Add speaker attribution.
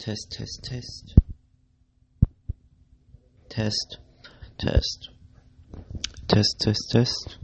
Speaker 1: Test, test, test. Test, test. Test, test, test.